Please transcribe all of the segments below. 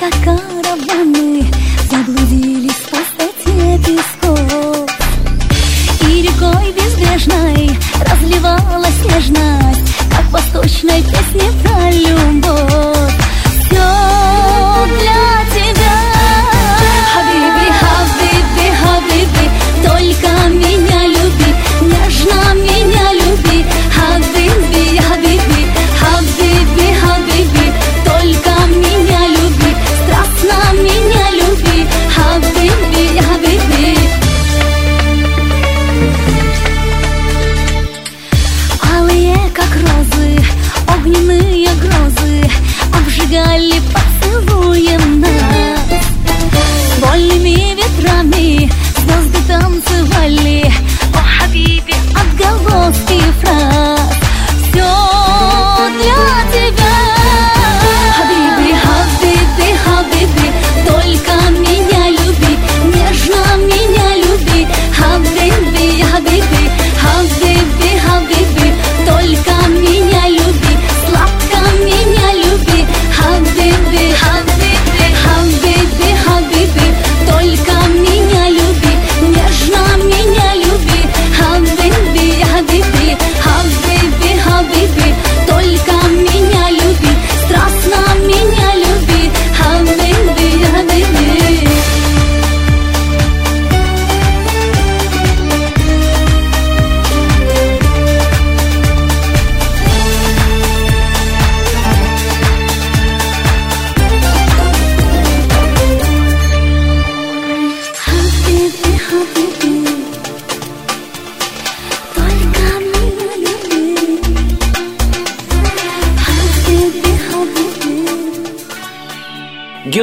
Как караваны Заблудились в пустоте песков. И рекой безбрежной разливалась нежность Как в восточной песне про любовь. Все для тебя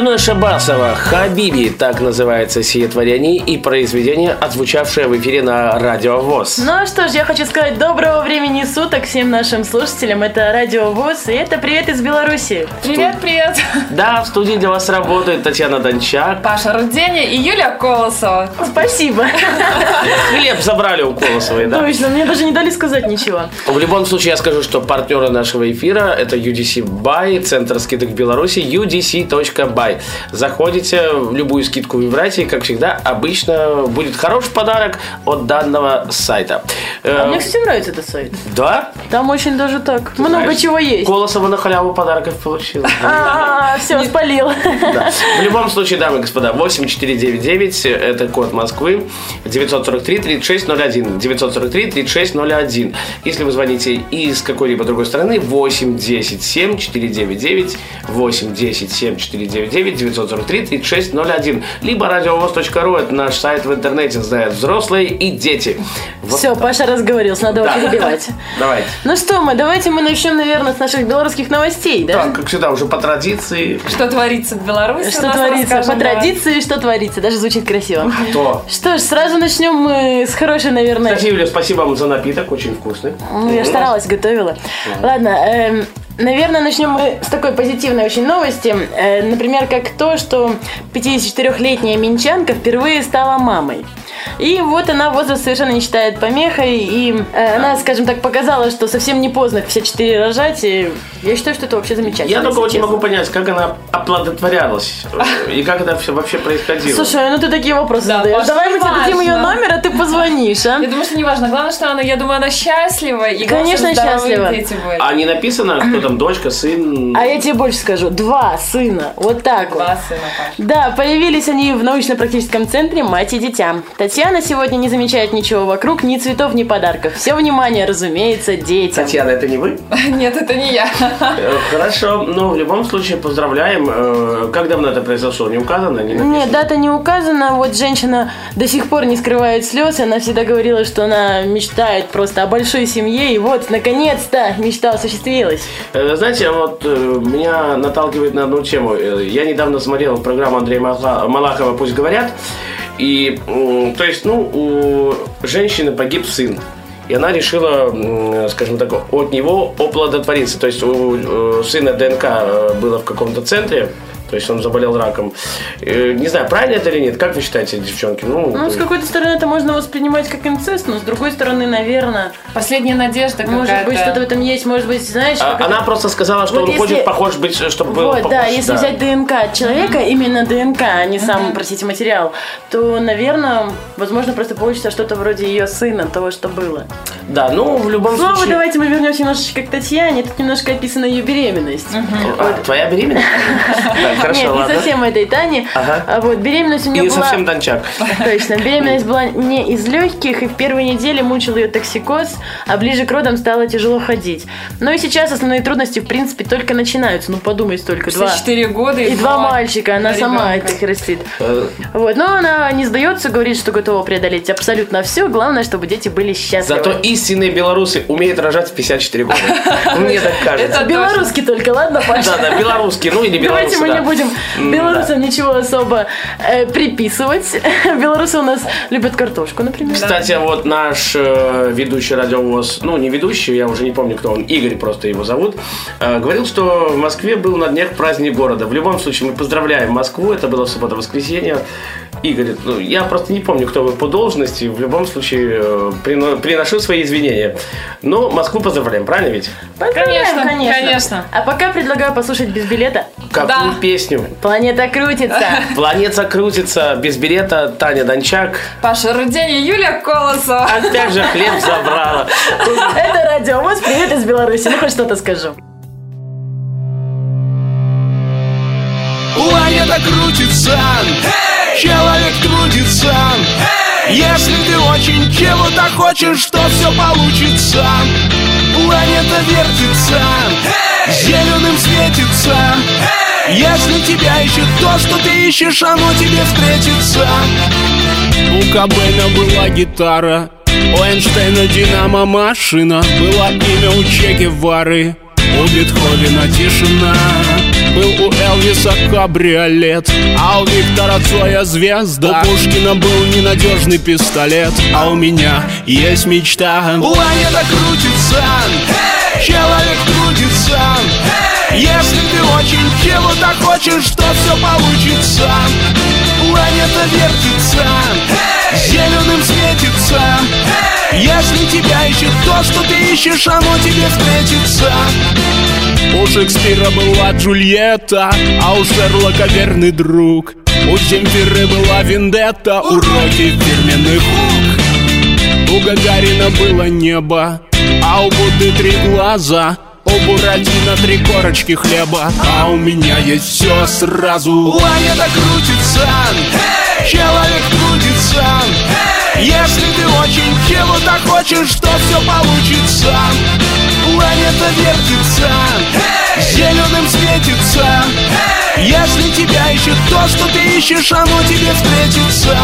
Гюна Шабасова «Хабиби» – так называется сие творение и произведение, отзвучавшее в эфире на Радио ВОЗ. Ну что ж, я хочу сказать доброго времени суток всем нашим слушателям. Это Радио ВОЗ, и это привет из Беларуси. Привет, привет! Да, в студии для вас работает Татьяна Дончак. Паша Руденя и Юлия Колосова. Спасибо. Хлеб забрали у Колосовой, да? Точно, мне даже не дали сказать ничего. В любом случае, я скажу, что партнеры нашего эфира – это UDC Buy, центр скидок в Беларуси, Заходите, в любую скидку выбирайте, и, как всегда, обычно будет хороший подарок от данного сайта. А Э, мне, кстати, нравится этот сайт. Да? Там очень даже так много Знаешь, чего есть. Колосова на халяву подарков получила. А, все, спалил. В любом случае, дамы и господа, 8499 – это код Москвы, 943-3601, 943-3601. Если вы звоните из какой-либо другой страны, 810-7499, 810-7499, 943-3601, либо радиовоз.ру – это наш сайт в интернете, знают взрослые и дети. Вот Все, так. Паша разговорился, надо Да. перебивать. Давайте. Ну что мы, давайте мы начнем, наверное, с наших белорусских новостей, да? Так, как всегда, уже по традиции. Что творится в Беларуси? Что творится? расскажем, По традиции, что творится? Даже звучит красиво. То. Что ж, сразу начнем мы с хорошей, наверное, Кстати, Юля, спасибо вам за напиток, очень вкусный. Ну, я старалась, готовила. Ладно, эм, наверное, начнем мы с такой позитивной очень новости. Э, например, как то, что 54-летняя минчанка впервые стала мамой. И вот она возраст совершенно не считает помехой, и э, она, скажем так, показала, что совсем не поздно в 54 рожать, и я считаю, что это вообще замечательно. Я только честно. могу понять, как она оплодотворялась э, и как это все вообще происходило. Слушай, ну ты такие вопросы Да, задаешь. Давай мы тебе дадим ее номер, а ты позвонишь, а? Я думаю, что не важно. Главное, что она, я думаю, она счастлива. И Конечно, счастлива. А не написано, кто там дочка, сын. А я тебе больше скажу, два сына, вот так вот. Два сына, Паш. Да, появились они в научно-практическом центре «Мать и дитя». Татьяна сегодня не замечает ничего вокруг, ни цветов, ни подарков. Все внимание, разумеется, детям. Татьяна, это не вы? Нет, это не я. Э, Хорошо, ну, в любом случае, поздравляем. Э, Как давно это произошло? Не указано? Не написано? Нет, дата не указана. Вот женщина до сих пор не скрывает слез. Она всегда говорила, что она мечтает просто о большой семье. И вот, наконец-то, мечта осуществилась. Э, Знаете, вот э, меня наталкивает на одну тему. Э, Я недавно смотрел программу Андрея Мала- Малахова «Пусть говорят». И, то есть, ну, у женщины погиб сын. И она решила, скажем так, от него оплодотвориться. То есть у сына ДНК было в каком-то центре, то есть он заболел раком. Э, Не знаю, правильно это или нет? Как вы считаете, девчонки? Ну, Ну, с какой-то стороны это можно воспринимать как инцест, но с другой стороны, наверное, Последняя надежда может быть, что-то в этом есть. Может быть, знаешь, а- как это- она просто сказала, что Вот он если- хочет похож быть, чтобы был Вот, похож. да, если взять ДНК человека, именно ДНК, а не сам, простите, материал, то, наверное, возможно, просто получится что-то вроде ее сына, того, что было. Да, ну, в любом Снова случае... давайте мы вернемся немножечко к Татьяне. Тут немножко описана ее беременность. А, твоя беременность? Хорошо, Нет, ладно. не совсем этой Тани. Ага. А вот беременность у И нее не была... совсем дончак. Точно. Беременность была не из легких, и в первые недели мучил ее токсикоз, а ближе к родам стало тяжело ходить. Но и сейчас основные трудности, в принципе, только начинаются. Ну, подумай столько. Два. 4 года И два мальчика, она сама ребенка. их растит. Э, Вот, но она не сдается, говорит, что готова преодолеть абсолютно все. Главное, чтобы дети были счастливы. Зато истинные белорусы умеют рожать в 54 года. Мне так кажется. Это Белорусский только, ладно, Паша? Да, да, белорусские, ну или белорусы, Давайте мы не будем белорусам ничего особо э, приписывать. Белорусы у нас любят картошку, например. Кстати, вот наш э, ведущий радиовоз, ну не ведущий, я уже не помню, кто он, Игорь просто его зовут, э, говорил, что в Москве был на днях праздник города. В любом случае, мы поздравляем Москву, это было суббота-воскресенье. Игорь, ну, я просто не помню, кто вы по должности, в любом случае э, прино- приношу свои извинения. Но Москву поздравляем, правильно ведь? Поздравляем, Конечно, конечно. конечно. А пока предлагаю послушать без билета. Какую Да. песню? Планета крутится. Планета крутится, без билета Таня Дончак. Паша Рудень и Юлия Колосова. Опять же хлеб забрала. Это радио. Вот привет из Беларуси. Ну, хоть что-то скажу. Планета крутится, человек трудится. Если ты очень чего-то хочешь, то все получится. Планета вертится, зеленым светится. Если тебя ищет то, что ты ищешь, оно тебе встретится. У Кобейна была гитара, у Эйнштейна динамо машина, была имя у Че Гевары, у Бетховена тишина. Был у Элвиса кабриолет, а у Виктора Цоя звезда. У Пушкина был ненадежный пистолет, а у меня есть мечта. Планета крутится, человек трудится. Если ты очень чего-то хочешь, то все получится. Планета вертится, зеленым светится. Если тебя ищет то, что ты ищешь, оно тебе встретится. У Шекспира была Джульетта, а у Шерлока верный друг. У Земфиры была Вендетта, уроки фирменных рук. У Гагарина было небо, а у Будды три глаза. У Буратино три корочки хлеба, а у меня есть все сразу. Планета крутится, человек трудится. Если ты очень чего-то хочешь, то все получится. Планета вертится, зеленым светится. Если тебя ищет то, что ты ищешь, оно тебе встретится.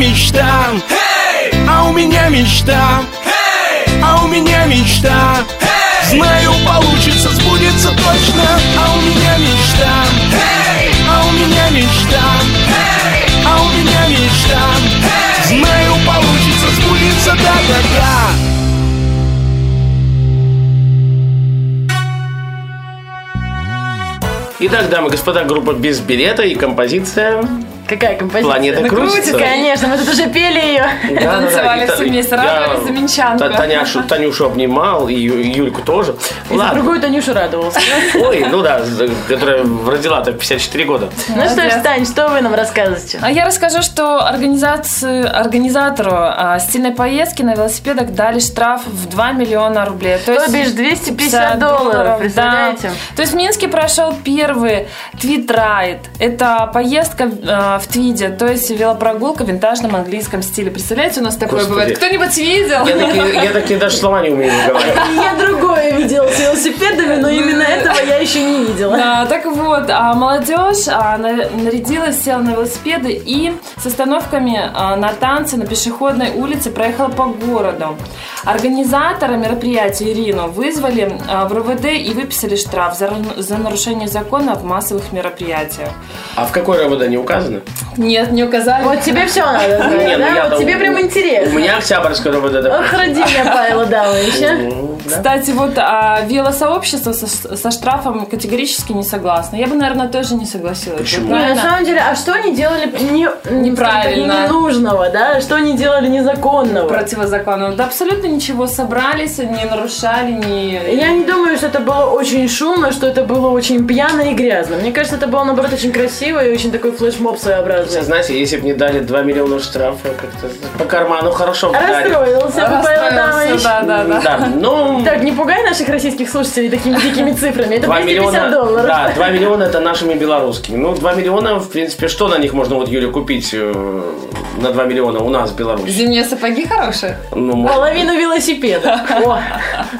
А у меня мечта, а у меня мечта, а у меня мечта. Знаю, получится, сбудется точно. А у меня мечта, а у меня мечта, а у меня мечта. Знаю, получится, сбудется, да-да-да. Итак, дамы и господа, группа без билета и композиция Какая композиция? «Планета Ну, крутится». Конечно, мы тут уже пели ее. Да-да-да, Танцевали та- все вместе, радовались за Минчанку. Таняшу, Танюшу обнимал, и Юльку тоже. И за другую Танюшу радовался. Ой, ну да, которая родила-то в 54 года. Ну что ж. Тань, что вы нам рассказываете? А я расскажу, что организатору а, стильной поездки на велосипедах дали штраф в 2 миллиона рублей. То, То бишь 250 долларов, представляете? да. То есть в Минске прошел первый твит-райд. Это поездка э, в твиде, то есть велопрогулка в винтажном английском стиле. Представляете, у нас такое Господи. бывает. Кто-нибудь видел? Я такие, я такие даже слова не умею выговаривать. Я другое видела с велосипедами, но именно этого я еще не видела. Да, так вот, а молодежь а, на- нарядилась, села на велосипеды и с остановками а, на танцы на пешеходной улице проехала по городу. Организатора мероприятия Ирину вызвали а, в РУВД и выписали штраф за, за нарушение закона в массовых мероприятиях. А в какой РВД не указано? Нет, не указали. Вот тебе все надо знать, Не, ну да? я-то- Вот тебе прям У интересно. меня Октябрьское РВД. да. Ох, роди меня, Павел Адамовича. Ну. Кстати, вот а, велосообщество со, со штрафом категорически не согласно. Я бы, наверное, тоже не согласилась. Почему? Не, на самом деле, а что они делали не, Неправильно. ненужного, да? Что они делали незаконного? противозаконного. Да абсолютно ничего. Собрались, не нарушали, не... Я не думаю, что это было очень шумно, что это было очень пьяно и грязно. Мне кажется, это было, наоборот, очень красиво и очень такой флешмоб своеобразный. Знаете, если бы не дали 2 миллиона штрафа, как-то по карману хорошо бы дали. Расстроился бы Павел Расстроился, Адамович. да, да, да. Да, ну... Так, не пугай наших российских слушателей такими дикими цифрами. Это 2 250 миллиона, долларов. да, 2 миллиона это нашими белорусскими. Ну, 2 миллиона, в принципе, что на них можно, вот, Юля, купить э, на 2 миллиона у нас в Беларуси? Зимние сапоги хорошие? Ну, может, Половину велосипеда. О,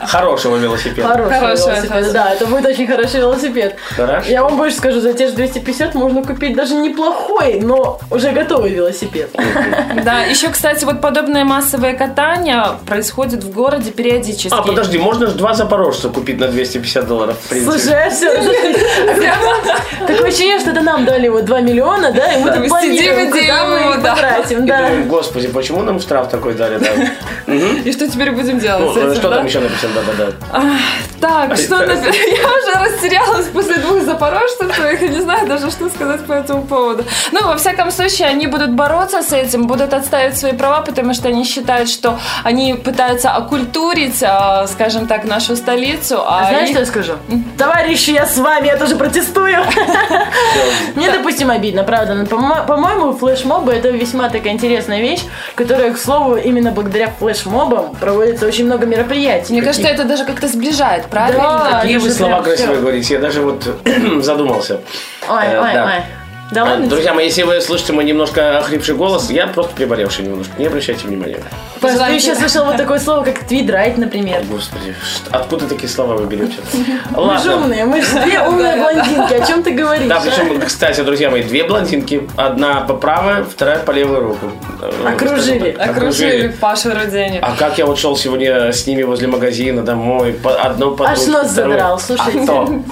хорошего велосипеда. хороший Хороший, велосипед. хороший. Да, это будет очень хороший велосипед. Хорошо. Я вам больше скажу, за те же 250 можно купить даже неплохой, но уже готовый велосипед. Да, еще, кстати, вот подобное массовое катание происходит в городе периодически. А, подожди, можно же два запорожца купить на 250 долларов, в принципе. Слушай, а все, такое ощущение, что это нам дали вот 2 миллиона, да, и мы Да. тут планируем, куда мы их да. потратим, да. господи, почему нам штраф такой дали? Да? И что теперь будем делать Ну, что да? там еще написано? Да-да-да. Так, что да. Я уже растерялась после двух запорожцев и не знаю даже, что сказать по этому поводу. Ну, во всяком случае, они будут бороться с этим, будут отстаивать свои права, потому что они считают, что они пытаются окультурить, а, скажем так, нашу столицу. А Знаешь, их- что я скажу? Товарищи, я с вами, я тоже протестую. Мне, допустим, обидно, правда. По-моему, флешмобы это весьма такая интересная вещь, которая, к слову, именно благодаря флешмобам проводится очень много мероприятий. Мне кажется, это даже как-то сближает, правильно? Да. Какие вы слова всё. говорите, я даже вот задумался. Ой, Э, ой, ой. Да ладно? Друзья мои, если вы слышите мой немножко охрипший голос, я просто приболевший немножко. Не обращайте внимания. Паш, ты еще слышал вот такое слово, как твидрайт, например. Господи, ш- откуда такие слова вы берете? Мы же умные, мы же две умные блондинки. О чем ты говоришь? Да, причем, кстати, друзья мои, две блондинки. Одна по правой, вторая по левой руку. Э, Окружили. Окружили Пашу Рудени. А как я вот шел сегодня с ними возле магазина домой, по- одно под Аж нос задрал, слушайте. А то,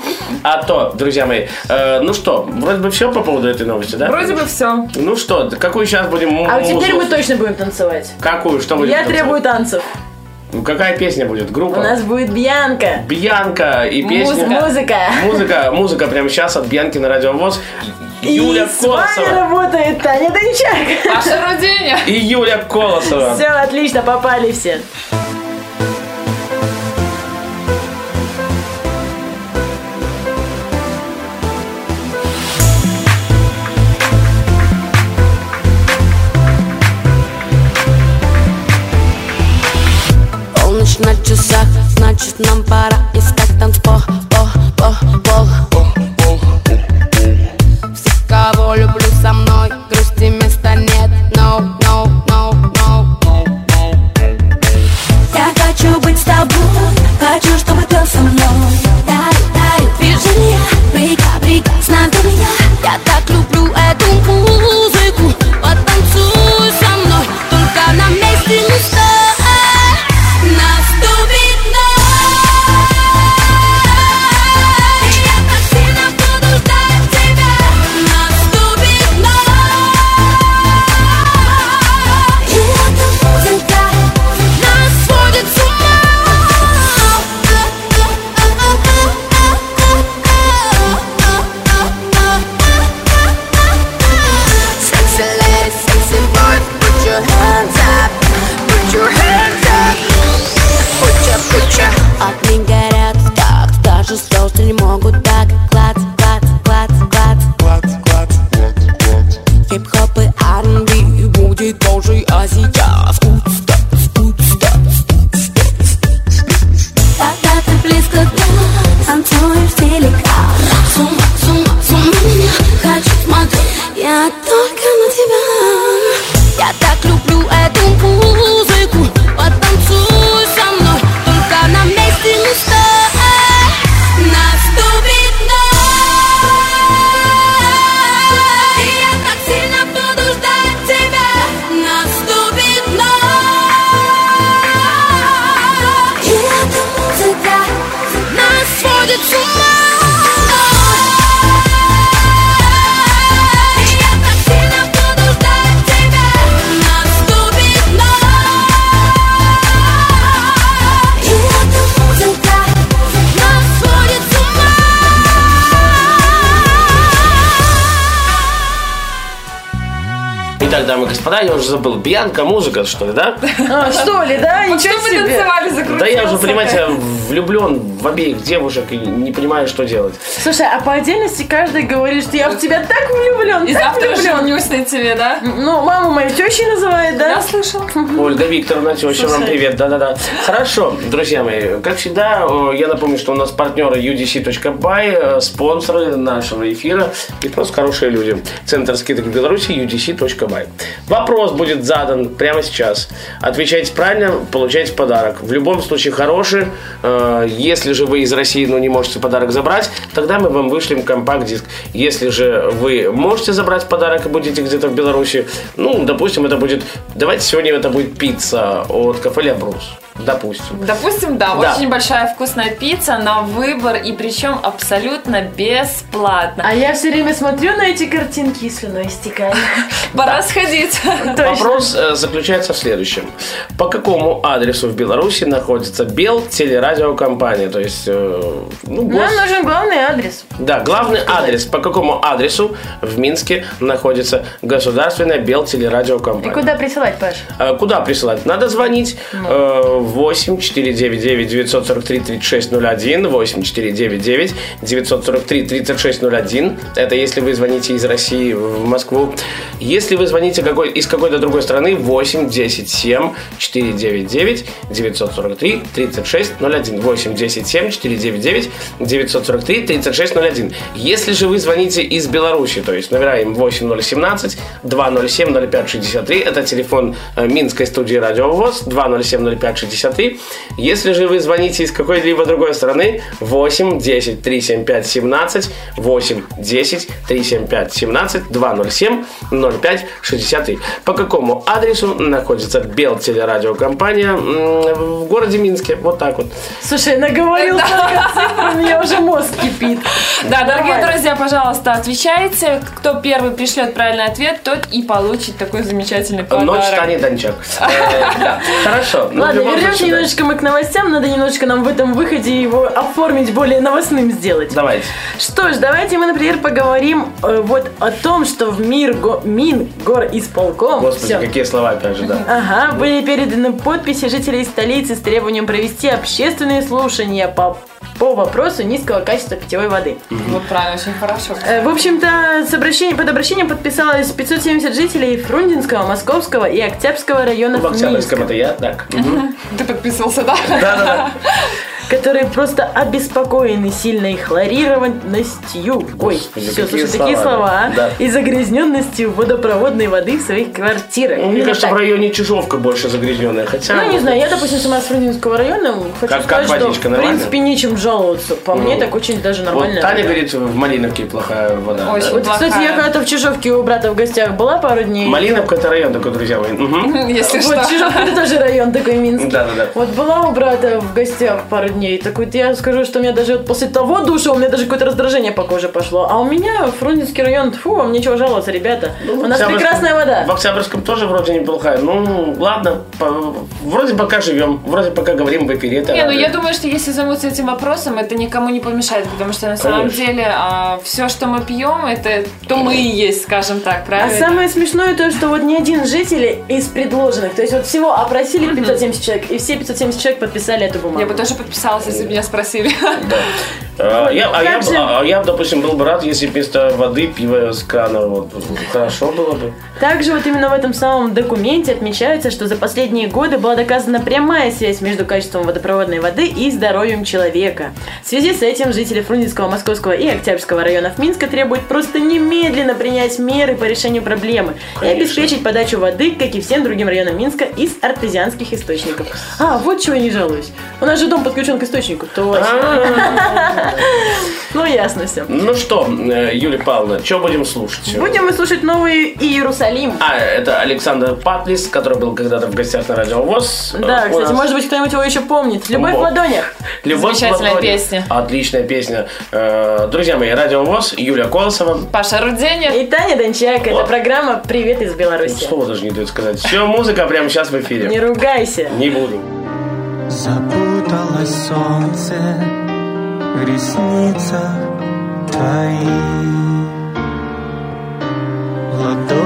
а то, друзья мои. Э, ну что, вроде бы все по поводу этой новости, да? Вроде бы все. Ну что, какую сейчас будем му- А вот теперь мы точно будем танцевать. Какую? Что будем Я танцевать? требую танцев. Ну, какая песня будет? Группа? У нас будет Бьянка. Бьянка и песня... Музыка. Музыка, музыка прямо сейчас от Бьянки на радиовоз. Юля И с вами Колосова. работает Таня Дончак. Паша Рудени. И Юля Колосова. Все, отлично, попали все. Господа, я уже забыл, Бьянка музыка, что ли, да? А, что ли, да? Вот что Ничего вы себе. танцевали, закрутился. Да я уже, понимаете, влюблен в обеих девушек и не понимаю, что делать. Слушай, а по отдельности каждый говорит, что я в тебя так влюблен, И так завтра влюблен. женюсь на тебе, да? Ну, маму мою тещей называет, да? Я слышала. Ольга Викторовна, теща, вам привет, да-да-да. Хорошо, друзья мои, как всегда, я напомню, что у нас партнеры udc.by, э, спонсоры нашего эфира и просто хорошие люди. Центр скидок в Беларуси udc.by. Вопрос будет задан прямо сейчас. Отвечайте правильно, получаете подарок. В любом случае хороший. Э, Если же вы из России, но не можете подарок забрать, тогда мы вам вышлем компакт-диск. Если же вы можете забрать подарок и будете где-то в Беларуси, ну, допустим, это будет... Давайте сегодня это будет пицца от кафе Ля Брус. Допустим. Допустим, да, Да. очень большая вкусная пицца на выбор и причем абсолютно бесплатно. А я все время смотрю на эти картинки и слюной истекаю. Пора сходить. Вопрос э, заключается в следующем. По какому адресу в Беларуси находится Бел телерадиокомпания? То есть, э, ну, Нам нужен главный адрес. Да, главный адрес. По какому адресу в Минске находится государственная Бел И куда присылать, Паш? Э, Куда присылать? Надо звонить э, 8 499 943 3601 8 499 943 3601 Это если вы звоните из России в Москву. Если вы звоните какой, из какой-то другой страны 8 10 7 499 943 3601 8 10 7 499 943 3601 Если же вы звоните из Беларуси, то есть номера им 8017 207 0563 это телефон э, Минской студии Радио ВОЗ 207 0563 Если же вы звоните из какой-либо другой страны 8 10 375 17 8 10 375 17 207 05 63 По какому адресу находится Белтелерадиокомпания в городе Минске? Вот так вот. Слушай, наговорил цифр, у меня уже мозг кипит. Да, дорогие Давай. друзья, пожалуйста, отвечайте. Кто первый пришлет правильный ответ, тот и получит такой замечательный подарок. Ночь Тани Дончак. Э, Хорошо. ну, Ладно, вернемся немножечко мы к новостям. Надо немножечко нам в этом выходе его оформить более новостным сделать. Давайте. Что ж, давайте мы, например, поговорим э, вот о том, что в мир Мин гор исполком. Господи, какие слова опять же, да. Ага, были переданы подписи жителей столицы с требованием провести общественные слушания по, по вопросу низкого качества питьевой воды. Вот правильно, очень хорошо. Э, В общем-то, с обращением, под обращением подписалось 570 жителей Фрунзенского, Московского и Октябрьского районов В Октябрьском это я, так. Ты подписывался, да? Да-да-да. которые просто обеспокоены сильной хлорированностью. Ой, все, слушай, такие слова, слова. да. И загрязненностью водопроводной воды в своих квартирах. Мне Именно кажется, в районе Чижовка больше загрязненная. Хотя... Ну, не знаю, я, допустим, сама с Фрунзенского района хочу Как- как сказать, что, водичка, в нормально? принципе, нечем жаловаться. По мне, Ну, так очень даже Вот нормально. Таня говорит, в Малиновке плохая вода. Очень. да. Вот, кстати, я когда-то в Чижовке у брата в гостях была пару дней. Малиновка это район такой, друзья мои. Мгм. Если Вот что. Чижовка это тоже район такой Минский. Да-да-да. Вот была у брата в гостях пару дней дней. Так вот я скажу, что у меня даже вот после того душа у меня даже какое-то раздражение по коже пошло. А у меня Фрунзенский район, фу, вам нечего жаловаться, ребята. у нас прекрасная вода. В Октябрьском тоже вроде неплохая. Ну, ладно, по- вроде пока живем, вроде пока говорим в эфире. Это Не, ну я думаю, что если замыться этим вопросом, это никому не помешает, потому что на самом Конечно. деле все, что мы пьем, это то мы и есть, скажем так, А правильно? самое смешное то, что вот ни один житель из предложенных, то есть вот всего опросили 570 человек, и все 570 человек подписали эту бумагу. Я бы тоже подписалась, если бы меня спросили. А, я, а, я, б- же- а я, допустим, был бы рад, если бы вместо воды пиво с крана. Вот, хорошо было бы. Также вот именно в этом самом документе отмечается, что за последние годы была доказана прямая связь между качеством водопроводной воды и здоровьем человека. В связи с этим жители Фрунзенского, Московского и Октябрьского районов Минска требуют просто немедленно принять меры по решению проблемы и Конечно. обеспечить подачу воды, как и всем другим районам Минска, из артезианских источников. А, вот чего я не жалуюсь. У нас же дом подключен к источнику, точно. Ну, ясно все. Ну что, э, Юлия Павловна, что будем слушать? Будем мы слушать новый Иерусалим. А, это Александр Патлис, который был когда-то в гостях на Радио ВОЗ. Да, Э, кстати, может быть, кто-нибудь его еще помнит. Любовь в ладонях. «Любовь Замечательная ладони». песня. Отличная песня. Э, Друзья мои, Радио ВОЗ, Юлия Колосова. Паша Руденя. И Таня Дончак. Это программа «Привет из Беларуси». Слово даже не дает сказать. Все, музыка прямо сейчас в эфире. Не ругайся. Не буду. Запуталось солнце в ресницах твоих. В ладонях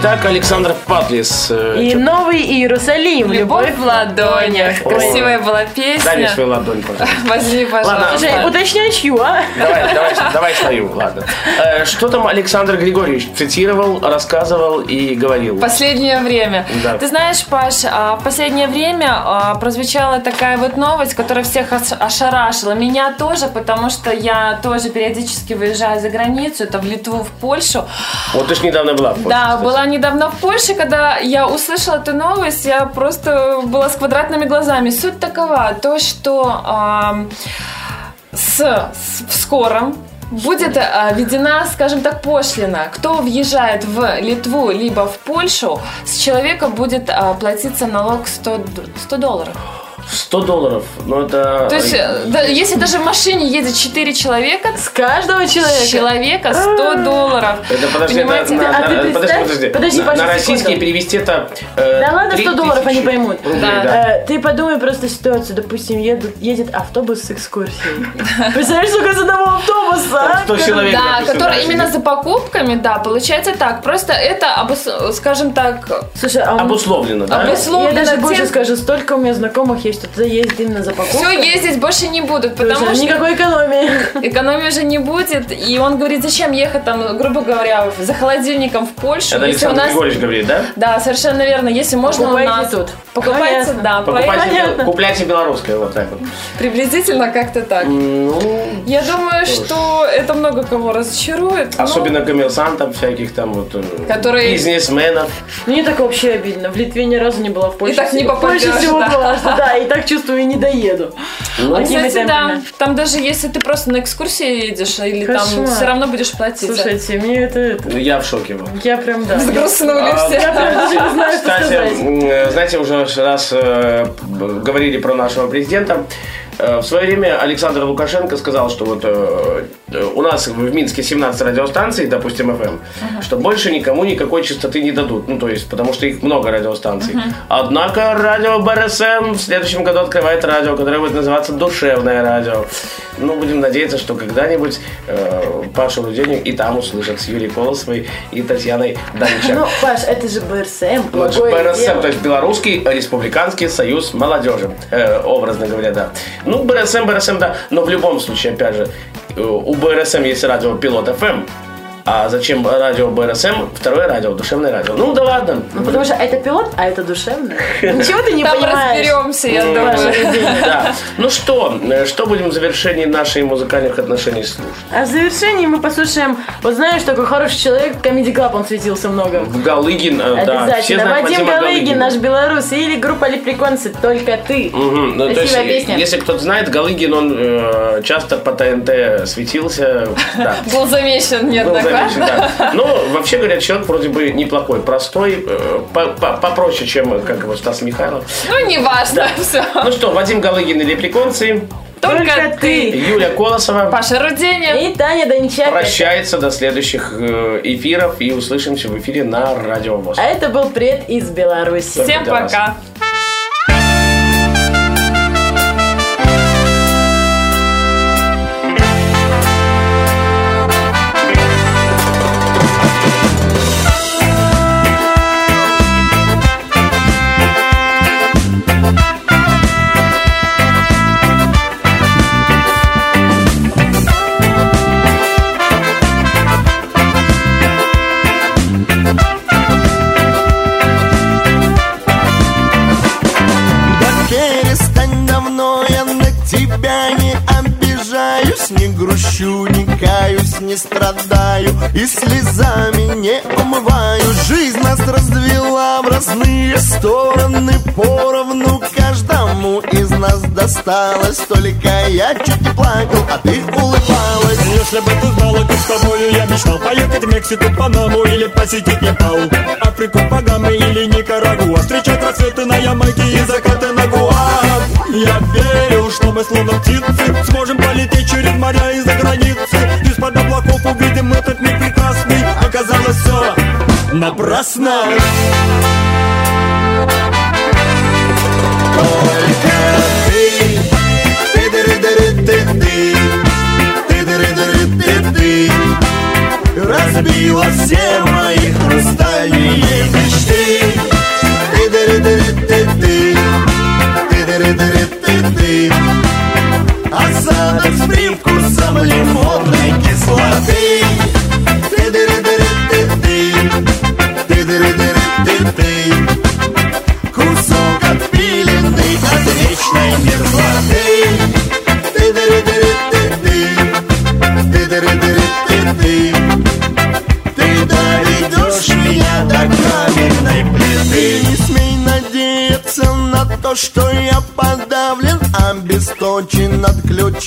Итак, Александр Патлис. э, И чё- новый Иерусалим. Любовь в ладонях. Красивая была Дай мне песня. свою ладонь, пожалуйста. Возьми, Ладно, пожалуйста. Слушай, уточняй, чью, а? Давай, давай, давай свою, ладно. Э, Что там Александр Григорьевич цитировал, рассказывал и говорил? Последнее время. Да. Ты знаешь, Паш, а, в последнее время а, прозвучала такая вот новость, которая всех ошарашила. Меня тоже, потому что я тоже периодически выезжаю за границу, это в Литву, в Польшу. Вот ты ж недавно была в Польше, Да, кстати. была недавно в Польше, когда я услышала эту новость, я просто была с квадратными глазами. Суть такова, то, что ам, с, с- в скором будет а, введена, скажем так, пошлина. Кто въезжает в Литву либо в Польшу, с человека будет а, платиться налог 100, д- 100 долларов. 100 долларов, ну это... То есть, э, да, если даже в машине едет 4 человека, С каждого человека. человека 100 долларов. Это подожди, на, Понимаете? на- А ты на- подожди, подожди. подожди, на, на российский секунду. перевести это... э, Да ладно, 100 3000 долларов они поймут. рублей, Да. да. Э, Ты подумай просто ситуацию. Допустим, едут, едет автобус с экскурсией. Представляешь, сколько с одного автобуса? а? 100 человек, Да, который именно за покупками, да, получается так. Просто это, скажем так, Слушай, а Обусловлено, да? обусловлено я даже больше скажу, столько у меня знакомых есть, что туда ездит именно за покупкой. Все ездить больше не будут, Слушай, потому что никакой экономии. экономии уже не будет. И он говорит, зачем ехать там, грубо говоря, за холодильником в Польшу, Это если у Александр нас... Григорьевич говорит, да? Да, совершенно верно. Если можно Покупайте у нас... тут. Покупайте, Понятно. да, Покупайте, Понятно. купляйте белорусское, вот так вот. приблизительно как-то так. Ну, Я думаю, что это много кого разочарует. но- особенно коммерсантов всяких там вот... э, Которые- Бизнесменов. Мне так вообще обидно. В Литве ни разу не была в Польше. И так не в Польше попадешь, всего да. была, что да, и так чувствую, не доеду. Ну, Такими Кстати, да, там даже если ты просто на экскурсии едешь, или там Кошмар. все равно будешь платить. Слушайте, мне это... это- Я в шоке. был. Я прям, да. Сгрустнули А, все. Я прям даже не знаю, что Кстати, сказать. м, знаете, уже раз э, говорили про нашего президента. Э, В свое время Александр Лукашенко сказал, что вот э, э, у нас в Минске 17 радиостанций, допустим, FM, что больше никому никакой частоты не дадут. Ну, то есть, потому что их много радиостанций. Однако радио БРСМ в следующем году открывает радио, которое будет называться «Душевное радио». Ну, будем надеяться, что когда-нибудь э, Пашу Руденник и там услышат с Юлией Колосовой и Татьяной Данчак. Ну, Паш, это же БРСМ. Ну, же БРСМ, то есть Белорусский республиканский союз молодежи, э, образно говоря, да. Ну, БРСМ, БРСМ, да, но в любом случае, опять же, э, у БРСМ есть радио Пилот ФМ, а зачем радио БРСМ, второе радио, душевное радио. Ну, да ладно. Ну, потому что это пилот, а это душевно. Ничего ты не Там понимаешь. разберемся, я Ну, думаю. Да. Ну что, э, что будем в завершении наших музыкальных отношений слушать? А в завершении мы послушаем, вот знаешь, такой хороший человек, Comedy Club он светился много. Галыгин, э, да, все Обязательно. знают Вадим Галыгин, наш белорус, или группа Леприконцы «Только ты». Мгм, ну, Красивая песня. если кто-то знает, Галыгин, он э, часто по ТНТ светился. Был замечен Был да. Ну, вообще говоря, человек вроде бы неплохой, простой, э, по- по- попроще, чем э, как его Стас Михайлов. Ну, не важно, все. Ну что, Вадим Галыгин и Леприконцы, Только ты. Юля Колосова Паша Руденя. И Таня Дончак. прощается до следующих э, эфиров и услышимся в эфире на Радио ВОЗ. А это был Пред из Беларуси. Всем для вас. Обижаюсь Не грущу, не каюсь, не страдаю И слезами не умываю. Жизнь нас развела в разные стороны. Поровну каждому из нас досталось. Только я чуть не плакал, а ты улыбалась. Если бы ты знала, как с тобою я мечтал Поехать в Мексику, Панаму или посетить Непал. Африку, Багамы или Никарагуа Встречать рассветы на Ямайке и закаты на Гуа. Я верил, что мы словно птицы Сможем полететь через Через моря и за границы. Из-под облаков увидим этот мир прекрасный. Оказалось все напрасно. Только ты ты дыры ты ты ты ты ты Разбила все мои хрустальные мечты. Ты дыры дыры ты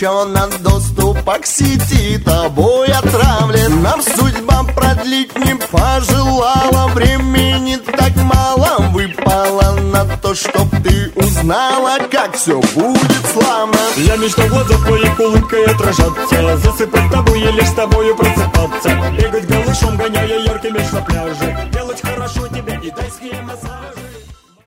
отключен от доступа к сети. Тобой отравлен. Нам судьба продлить не пожелала. Времени так мало. Выпало на то, чтоб ты узнала Как все будет славно. Я мечтал глаза твоих улыбкой отражаться. Засыпать тобой и лишь с тобою просыпаться. Бегать голышом, гоняя яркий мяч на пляже. Делать хорошо тебе и тайские массажи